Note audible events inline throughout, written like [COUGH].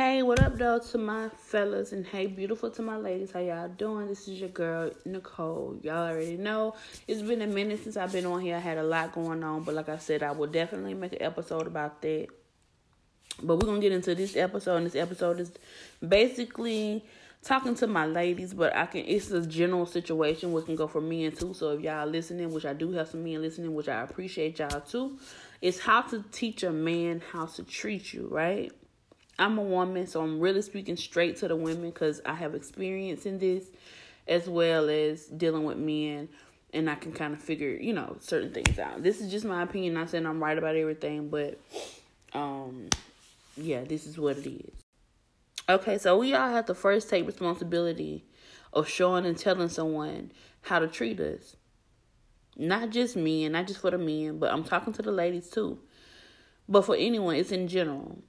Hey, what up, though, to my fellas, and hey, beautiful to my ladies. How y'all doing? This is your girl, Nicole. Y'all already know it's been a minute since I've been on here. I had a lot going on, but like I said, I will definitely make an episode about that. But we're gonna get into this episode, and this episode is basically talking to my ladies, but I can it's a general situation which can go for men too. So if y'all listening, which I do have some men listening, which I appreciate y'all too, it's how to teach a man how to treat you, right? I'm a woman, so I'm really speaking straight to the women because I have experience in this as well as dealing with men and I can kind of figure, you know, certain things out. This is just my opinion. Not saying I'm right about everything, but um yeah, this is what it is. Okay, so we all have to first take responsibility of showing and telling someone how to treat us. Not just men, not just for the men, but I'm talking to the ladies too. But for anyone, it's in general.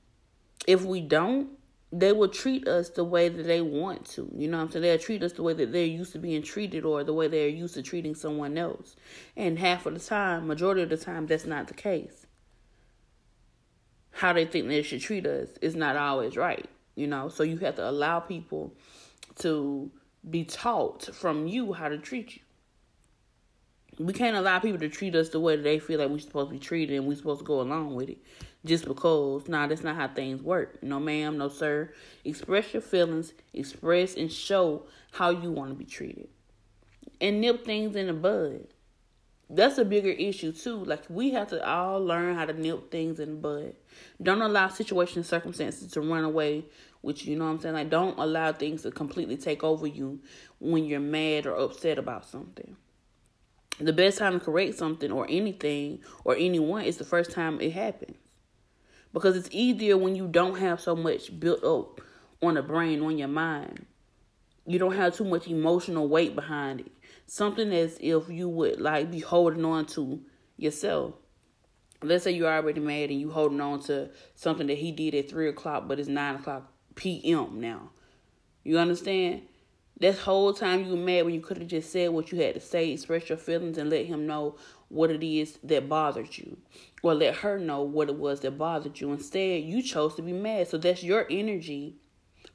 If we don't, they will treat us the way that they want to. You know what I'm saying? They'll treat us the way that they're used to being treated or the way they're used to treating someone else. And half of the time, majority of the time, that's not the case. How they think they should treat us is not always right you know so you have to allow people to be taught from you how to treat you we can't allow people to treat us the way that they feel like we're supposed to be treated and we're supposed to go along with it just because nah that's not how things work no ma'am no sir express your feelings express and show how you want to be treated and nip things in the bud that's a bigger issue too. Like we have to all learn how to nip things in the bud. Don't allow situations, and circumstances to run away with you. You know what I'm saying? Like don't allow things to completely take over you when you're mad or upset about something. The best time to correct something or anything or anyone is the first time it happens. Because it's easier when you don't have so much built up on the brain, on your mind. You don't have too much emotional weight behind it something as if you would like be holding on to yourself. Let's say you're already mad and you holding on to something that he did at three o'clock, but it's nine o'clock p.m. now. You understand? That whole time you were mad when you could have just said what you had to say, express your feelings, and let him know what it is that bothered you, or let her know what it was that bothered you. Instead, you chose to be mad, so that's your energy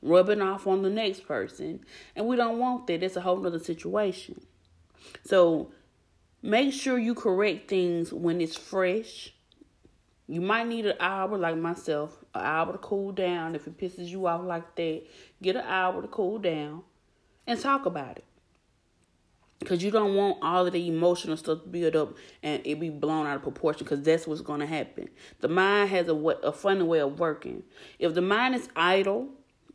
rubbing off on the next person, and we don't want that. That's a whole other situation. So make sure you correct things when it's fresh. You might need an hour, like myself, an hour to cool down. If it pisses you off like that, get an hour to cool down and talk about it. Because you don't want all of the emotional stuff to build up and it be blown out of proportion because that's what's going to happen. The mind has a, a funny way of working. If the mind is idle,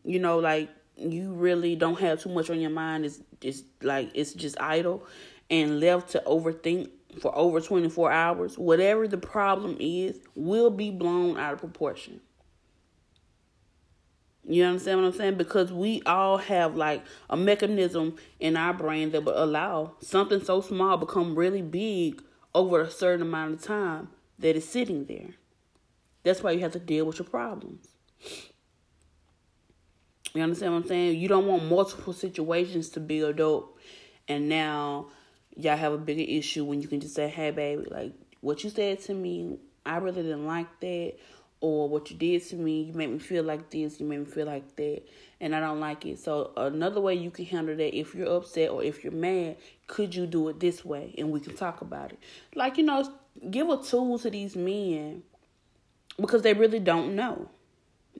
you know, like you really don't have too much on your mind, it's just like it's just idle, and left to overthink for over 24 hours, whatever the problem is, will be blown out of proportion. You understand what I'm saying? Because we all have like a mechanism in our brain that will allow something so small become really big over a certain amount of time that is sitting there. That's why you have to deal with your problems. You understand what I'm saying? You don't want multiple situations to build up and now y'all have a bigger issue when you can just say, hey, baby, like what you said to me, I really didn't like that. Or what you did to me, you made me feel like this, you made me feel like that, and I don't like it. So, another way you can handle that if you're upset or if you're mad, could you do it this way? And we can talk about it. Like, you know, give a tool to these men because they really don't know. [LAUGHS]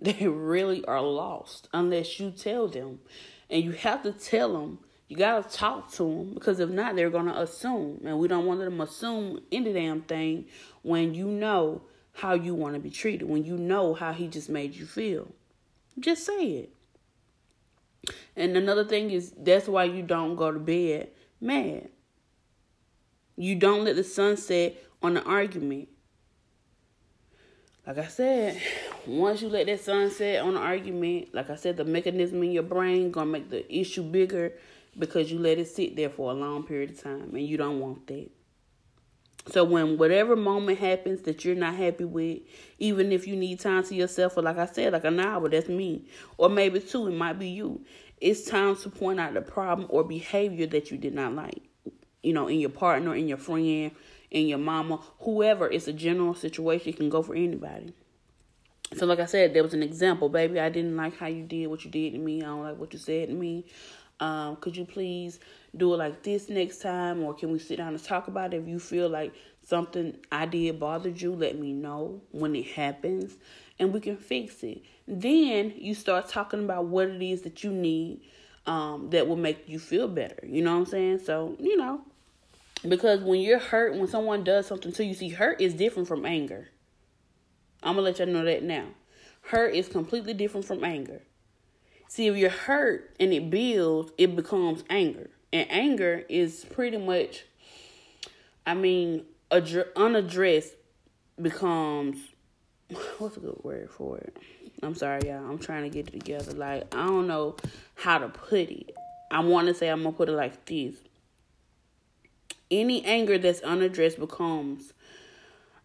They really are lost unless you tell them. And you have to tell them you gotta talk to them because if not, they're gonna assume, and we don't want them to assume any damn thing when you know how you want to be treated, when you know how he just made you feel. Just say it. And another thing is that's why you don't go to bed mad. You don't let the sun set on the argument. Like I said, once you let that sun set on the argument, like I said, the mechanism in your brain gonna make the issue bigger because you let it sit there for a long period of time and you don't want that. So when whatever moment happens that you're not happy with, even if you need time to yourself or like I said, like an hour, that's me. Or maybe two, it might be you. It's time to point out the problem or behavior that you did not like. You know, in your partner, in your friend, in your mama, whoever. It's a general situation. It can go for anybody. So, like I said, there was an example, baby. I didn't like how you did what you did to me. I don't like what you said to me. Um, could you please do it like this next time, or can we sit down and talk about it? If you feel like something I did bothered you, let me know when it happens, and we can fix it. Then you start talking about what it is that you need um, that will make you feel better. You know what I'm saying? So you know, because when you're hurt, when someone does something to you, see, hurt is different from anger. I'm gonna let y'all know that now. Hurt is completely different from anger. See, if you're hurt and it builds, it becomes anger. And anger is pretty much, I mean, unaddressed becomes, [SIGHS] what's a good word for it? I'm sorry, y'all. I'm trying to get it together. Like, I don't know how to put it. I want to say I'm going to put it like this. Any anger that's unaddressed becomes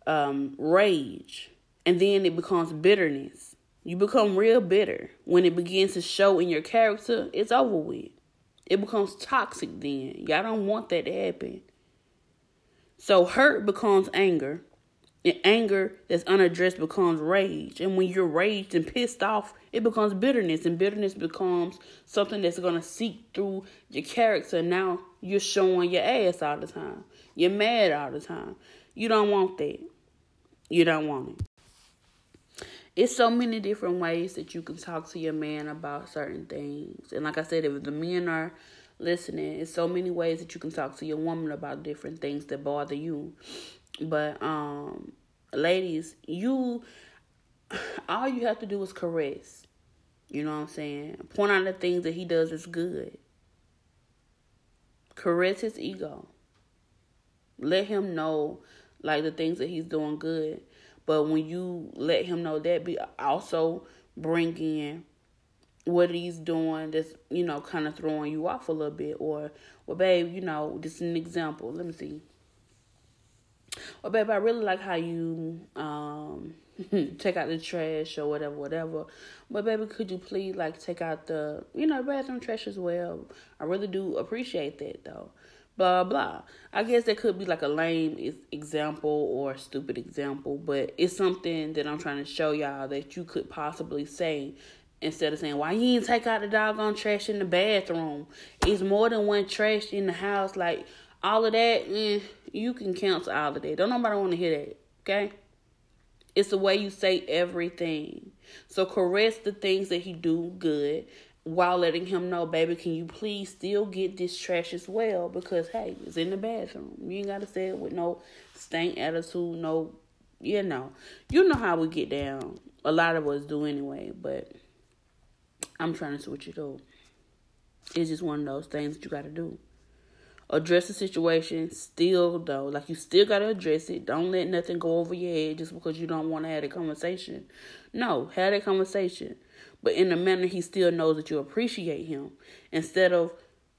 um, rage and then it becomes bitterness. You become real bitter. When it begins to show in your character, it's over with. It becomes toxic then. Y'all don't want that to happen. So hurt becomes anger. And anger that's unaddressed becomes rage. And when you're raged and pissed off, it becomes bitterness. And bitterness becomes something that's going to seep through your character. Now you're showing your ass all the time. You're mad all the time. You don't want that. You don't want it it's so many different ways that you can talk to your man about certain things. And like I said, if the men are listening, it's so many ways that you can talk to your woman about different things that bother you. But um ladies, you all you have to do is caress. You know what I'm saying? Point out the things that he does is good. Caress his ego. Let him know like the things that he's doing good. But when you let him know that, be also bring in what he's doing that's, you know, kind of throwing you off a little bit. Or, well, babe, you know, is an example. Let me see. Well, babe, I really like how you um [LAUGHS] take out the trash or whatever, whatever. But baby, could you please like take out the you know bathroom trash as well? I really do appreciate that though blah blah. I guess that could be like a lame example or a stupid example, but it's something that I'm trying to show y'all that you could possibly say instead of saying, Why you ain't take out the doggone trash in the bathroom? It's more than one trash in the house. Like all of that, eh, you can cancel all of that. Don't nobody want to hear that. Okay? It's the way you say everything. So caress the things that he do good while letting him know, baby, can you please still get this trash as well? Because hey, it's in the bathroom. You ain't gotta say it with no stank attitude, no you know. You know how we get down. A lot of us do anyway, but I'm trying to switch it up. It's just one of those things that you gotta do. Address the situation still though. Like you still gotta address it. Don't let nothing go over your head just because you don't want to have a conversation. No, have a conversation but in a manner he still knows that you appreciate him instead of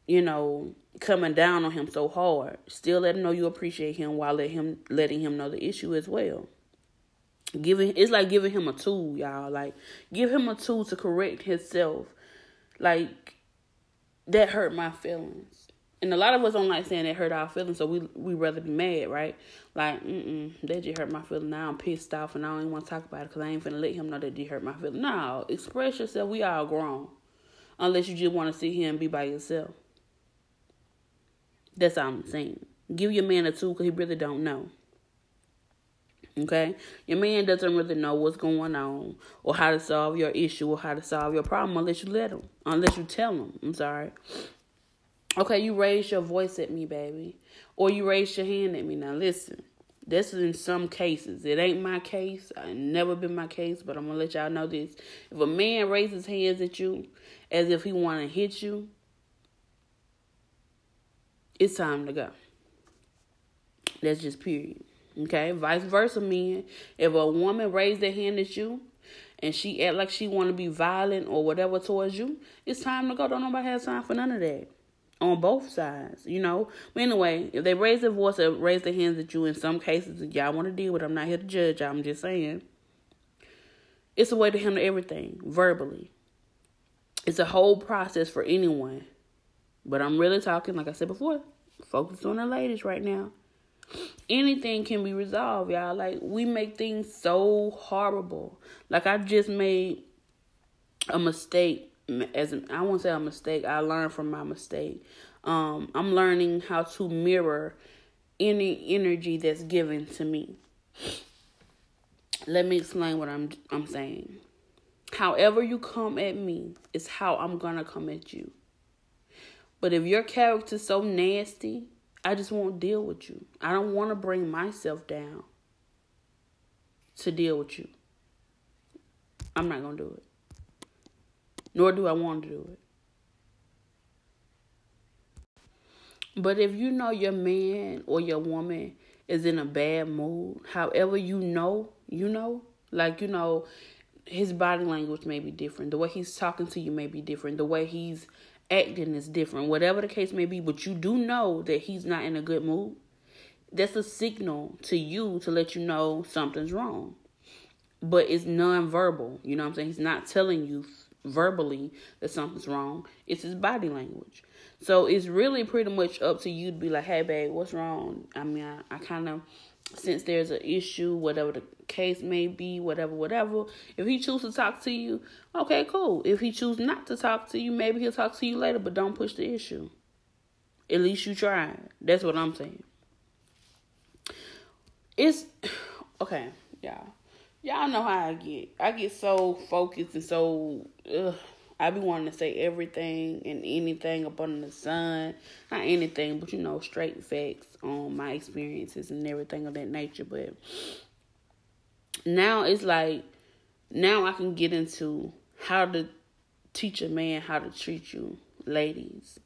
you know coming down on him so hard. Still let him know you appreciate him while let him letting him know the issue as well. Giving it's like giving him a tool y'all. Like give him a tool to correct himself. Like that hurt my feelings and a lot of us don't like saying it hurt our feelings, so we we rather be mad, right? Like, mm that just hurt my feelings. Now I'm pissed off, and I don't even want to talk about it because I ain't finna let him know that did hurt my feelings. No, express yourself. We all grown, unless you just want to sit here and be by yourself. That's all I'm saying. Give your man a tool because he really don't know. Okay, your man doesn't really know what's going on or how to solve your issue or how to solve your problem unless you let him, unless you tell him. I'm sorry. Okay, you raise your voice at me, baby. Or you raise your hand at me. Now, listen, this is in some cases. It ain't my case. I never been my case, but I'm going to let y'all know this. If a man raises hands at you as if he want to hit you, it's time to go. That's just period. Okay? Vice versa, men. If a woman raise their hand at you and she act like she want to be violent or whatever towards you, it's time to go. Don't nobody have time for none of that on both sides, you know. But anyway, if they raise their voice or raise their hands at you in some cases, y'all want to deal with, I'm not here to judge. I'm just saying, it's a way to handle everything verbally. It's a whole process for anyone, but I'm really talking, like I said before, focus on the ladies right now. anything can be resolved, y'all. Like we make things so horrible. Like I just made a mistake as I won't say a mistake. I learned from my mistake. Um, I'm learning how to mirror any energy that's given to me. Let me explain what I'm I'm saying. However you come at me is how I'm gonna come at you. But if your character's so nasty, I just won't deal with you. I don't want to bring myself down to deal with you. I'm not gonna do it. Nor do I want to do it. But if you know your man or your woman is in a bad mood, however you know, you know, like you know, his body language may be different. The way he's talking to you may be different. The way he's acting is different. Whatever the case may be, but you do know that he's not in a good mood. That's a signal to you to let you know something's wrong. But it's nonverbal. You know what I'm saying? He's not telling you verbally that something's wrong. It's his body language. So it's really pretty much up to you to be like, hey, babe, what's wrong? I mean, I, I kind of since there's an issue, whatever the case may be, whatever, whatever. If he chooses to talk to you, okay, cool. If he chooses not to talk to you, maybe he'll talk to you later, but don't push the issue. At least you tried. That's what I'm saying. It's [SIGHS] okay, y'all. Y'all know how I get. I get so focused and so ugh, I be wanting to say everything and anything up under the sun. Not anything, but you know, straight facts on my experiences and everything of that nature. But now it's like now I can get into how to teach a man how to treat you, ladies.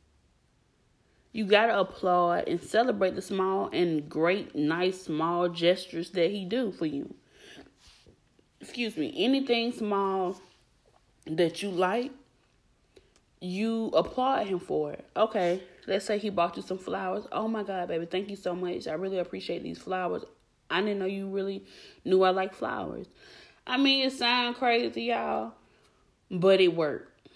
You gotta applaud and celebrate the small and great, nice, small gestures that he do for you. Excuse me, anything small that you like, you applaud him for it. Okay, let's say he bought you some flowers. Oh my God, baby, thank you so much. I really appreciate these flowers. I didn't know you really knew I like flowers. I mean, it sounds crazy, y'all, but it worked.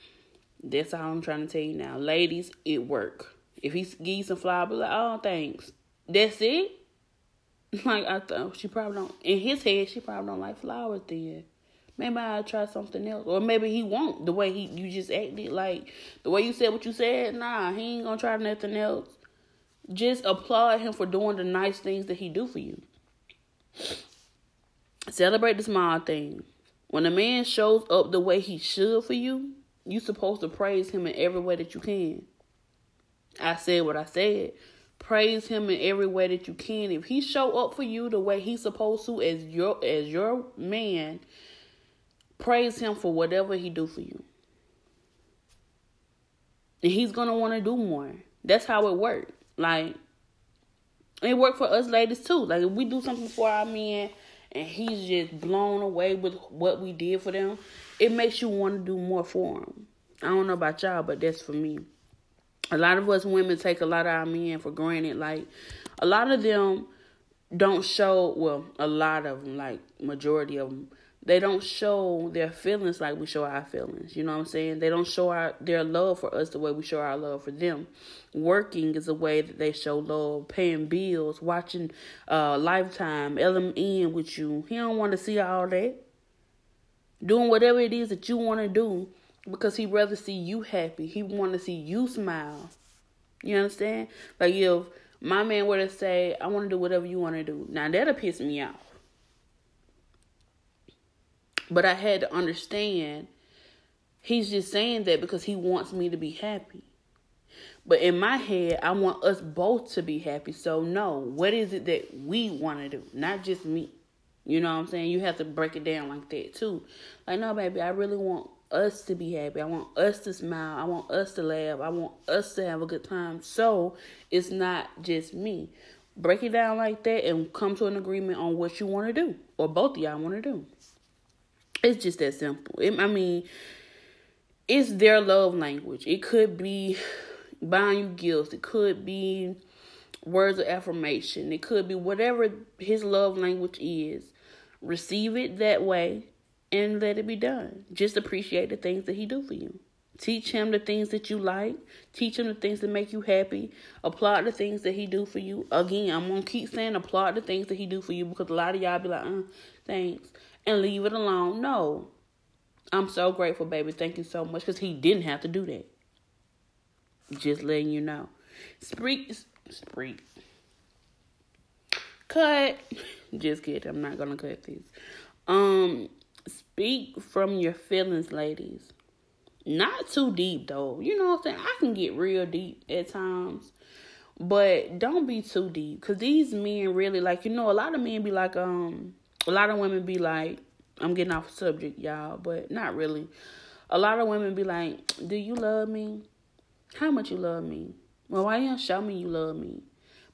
That's all I'm trying to tell you now. Ladies, it worked. If he gives you some flowers, like, oh, thanks. That's it? [LAUGHS] Like, I thought she probably don't, in his head, she probably don't like flowers then maybe I'll try something else. Or maybe he won't the way he you just acted like the way you said what you said, nah, he ain't gonna try nothing else. Just applaud him for doing the nice things that he do for you. [SNIFFS] Celebrate the small things. When a man shows up the way he should for you, you supposed to praise him in every way that you can. I said what I said. Praise him in every way that you can. If he show up for you the way he's supposed to as your as your man, Praise him for whatever he do for you. And he's gonna want to do more. That's how it works. Like it worked for us ladies too. Like if we do something for our men and he's just blown away with what we did for them, it makes you want to do more for him. I don't know about y'all, but that's for me. A lot of us women take a lot of our men for granted. Like a lot of them don't show. Well, a lot of them, like majority of them, they don't show their feelings like we show our feelings. You know what I'm saying? They don't show our their love for us the way we show our love for them. Working is a way that they show love. Paying bills, watching uh, Lifetime, LMN with you. He don't want to see all that. Doing whatever it is that you want to do because he rather see you happy. He want to see you smile. You understand? Like if my man were to say, "I want to do whatever you want to do," now that'll piss me off. But I had to understand he's just saying that because he wants me to be happy. But in my head, I want us both to be happy. So, no, what is it that we want to do? Not just me. You know what I'm saying? You have to break it down like that too. Like, no, baby, I really want us to be happy. I want us to smile. I want us to laugh. I want us to have a good time. So, it's not just me. Break it down like that and come to an agreement on what you want to do, or both of y'all want to do. It's just that simple. It, I mean, it's their love language. It could be buying you gifts. It could be words of affirmation. It could be whatever his love language is. Receive it that way and let it be done. Just appreciate the things that he do for you. Teach him the things that you like. Teach him the things that make you happy. Applaud the things that he do for you. Again, I'm gonna keep saying applaud the things that he do for you because a lot of y'all be like, uh, thanks, and leave it alone. No, I'm so grateful, baby. Thank you so much because he didn't have to do that. Just letting you know. Spreet, spreet. Cut. [LAUGHS] Just kidding. I'm not gonna cut this. Um, speak from your feelings, ladies. Not too deep though. You know what I'm saying? I can get real deep at times. But don't be too deep. Cause these men really like, you know, a lot of men be like, um, a lot of women be like, I'm getting off subject, y'all, but not really. A lot of women be like, Do you love me? How much you love me? Well, why you don't show me you love me?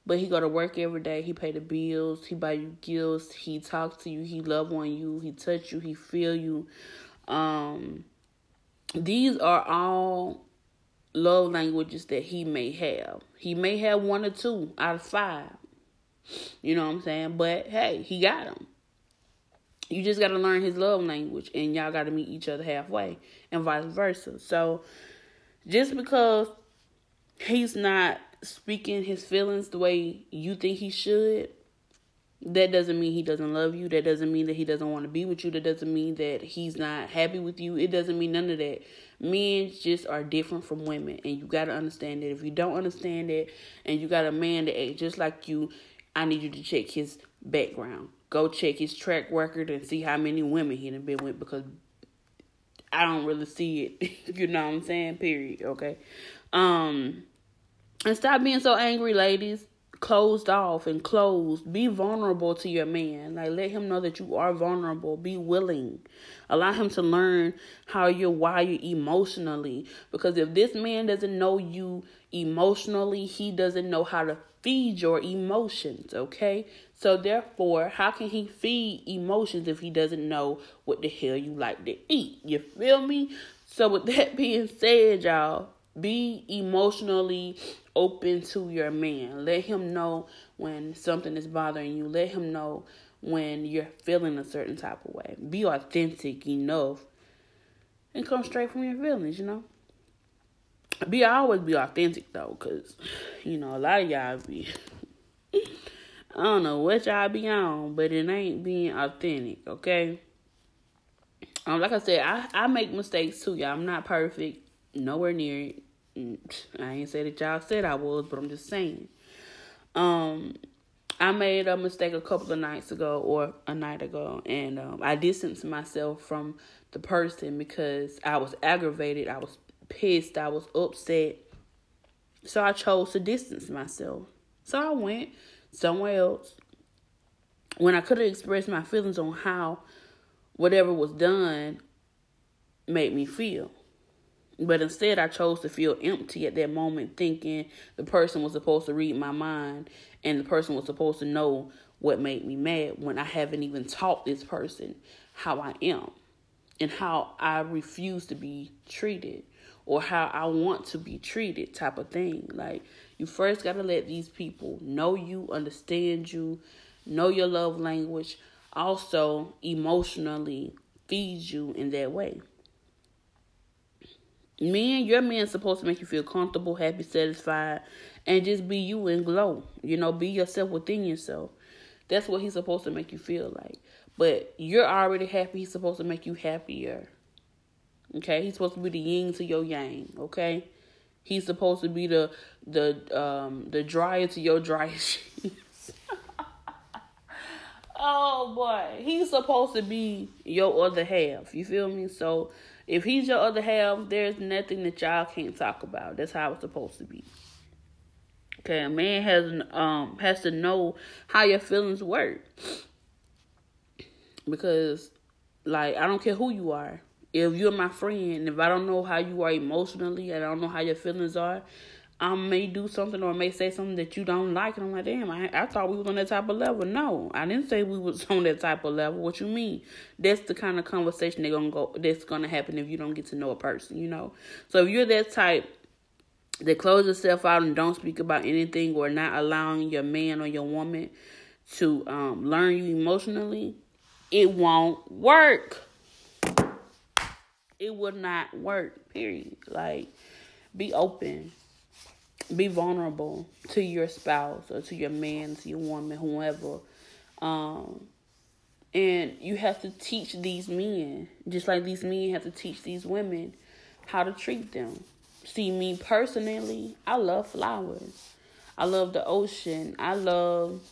But he go to work every day. He pay the bills. He buy you gifts. He talk to you. He love on you. He touch you. He feel you. Um, these are all love languages that he may have. He may have one or two out of five. You know what I'm saying? But hey, he got them. You just got to learn his love language, and y'all got to meet each other halfway, and vice versa. So, just because he's not speaking his feelings the way you think he should, that doesn't mean he doesn't love you. That doesn't mean that he doesn't want to be with you. That doesn't mean that he's not happy with you. It doesn't mean none of that. Men just are different from women, and you got to understand that. If you don't understand it, and you got a man that act just like you, I need you to check his background. Go check his track record and see how many women he done been with because I don't really see it. [LAUGHS] you know what I'm saying? Period. Okay. Um, and stop being so angry, ladies closed off and closed. Be vulnerable to your man. Like let him know that you are vulnerable. Be willing. Allow him to learn how you're wired emotionally. Because if this man doesn't know you emotionally, he doesn't know how to feed your emotions, okay? So therefore, how can he feed emotions if he doesn't know what the hell you like to eat? You feel me? So with that [LAUGHS] being said, y'all, be emotionally open to your man. Let him know when something is bothering you. Let him know when you're feeling a certain type of way. Be authentic enough and come straight from your feelings, you know. Be always be authentic though, cause you know a lot of y'all be. [LAUGHS] I don't know what y'all be on, but it ain't being authentic, okay? Um, like I said, I, I make mistakes too, y'all. I'm not perfect, nowhere near it. I ain't say that y'all said I was, but I'm just saying. Um, I made a mistake a couple of nights ago or a night ago, and um, I distanced myself from the person because I was aggravated, I was pissed, I was upset. So I chose to distance myself. So I went somewhere else when I could have expressed my feelings on how whatever was done made me feel. But instead, I chose to feel empty at that moment, thinking the person was supposed to read my mind and the person was supposed to know what made me mad when I haven't even taught this person how I am and how I refuse to be treated or how I want to be treated, type of thing. Like, you first got to let these people know you, understand you, know your love language, also emotionally feed you in that way. Men, your man's supposed to make you feel comfortable, happy, satisfied, and just be you and glow. You know, be yourself within yourself. That's what he's supposed to make you feel like. But you're already happy. He's supposed to make you happier. Okay, he's supposed to be the yin to your yang. Okay, he's supposed to be the the um the dryer to your dry [LAUGHS] sheets. [LAUGHS] oh boy, he's supposed to be your other half. You feel me? So if he's your other half, there's nothing that y'all can't talk about. That's how it's supposed to be. Okay, a man has um has to know how your feelings work. Because like I don't care who you are. If you're my friend, if I don't know how you are emotionally, and I don't know how your feelings are, I may do something or may say something that you don't like, and I'm like, damn, I, I thought we was on that type of level. No, I didn't say we was [LAUGHS] on that type of level. What you mean? That's the kind of conversation they're gonna go. That's gonna happen if you don't get to know a person, you know. So if you're that type that close yourself out and don't speak about anything, or not allowing your man or your woman to um, learn you emotionally, it won't work. it would not work. Period. Like, be open, be vulnerable to your spouse or to your man, to your woman, whoever. Um, and you have to teach these men, just like these men have to teach these women how to treat them. See, me personally, I love flowers. I love the ocean. I love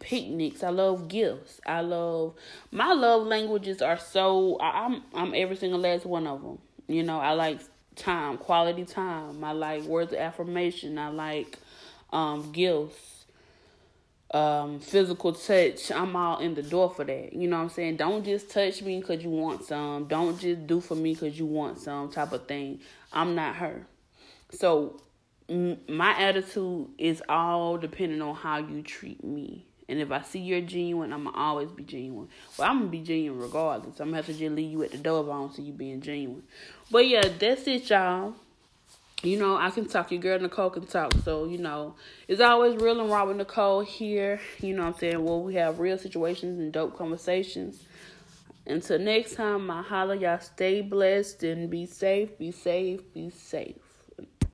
picnics. I love gifts. I love my love languages are so I'm I'm every single last one of them. You know, I like time, quality time. I like words of affirmation. I like um gifts. Um, physical touch, I'm all in the door for that. You know what I'm saying? Don't just touch me because you want some. Don't just do for me because you want some type of thing. I'm not her. So, m- my attitude is all depending on how you treat me. And if I see you're genuine, I'm gonna always be genuine. Well, I'm gonna be genuine regardless. I'm gonna have to just leave you at the door if I don't see you being genuine. But yeah, that's it, y'all. You know, I can talk. Your girl Nicole can talk. So, you know, it's always real and raw with Nicole here. You know I'm saying? Well, we have real situations and dope conversations. Until next time, my holla, y'all stay blessed and be safe, be safe, be safe.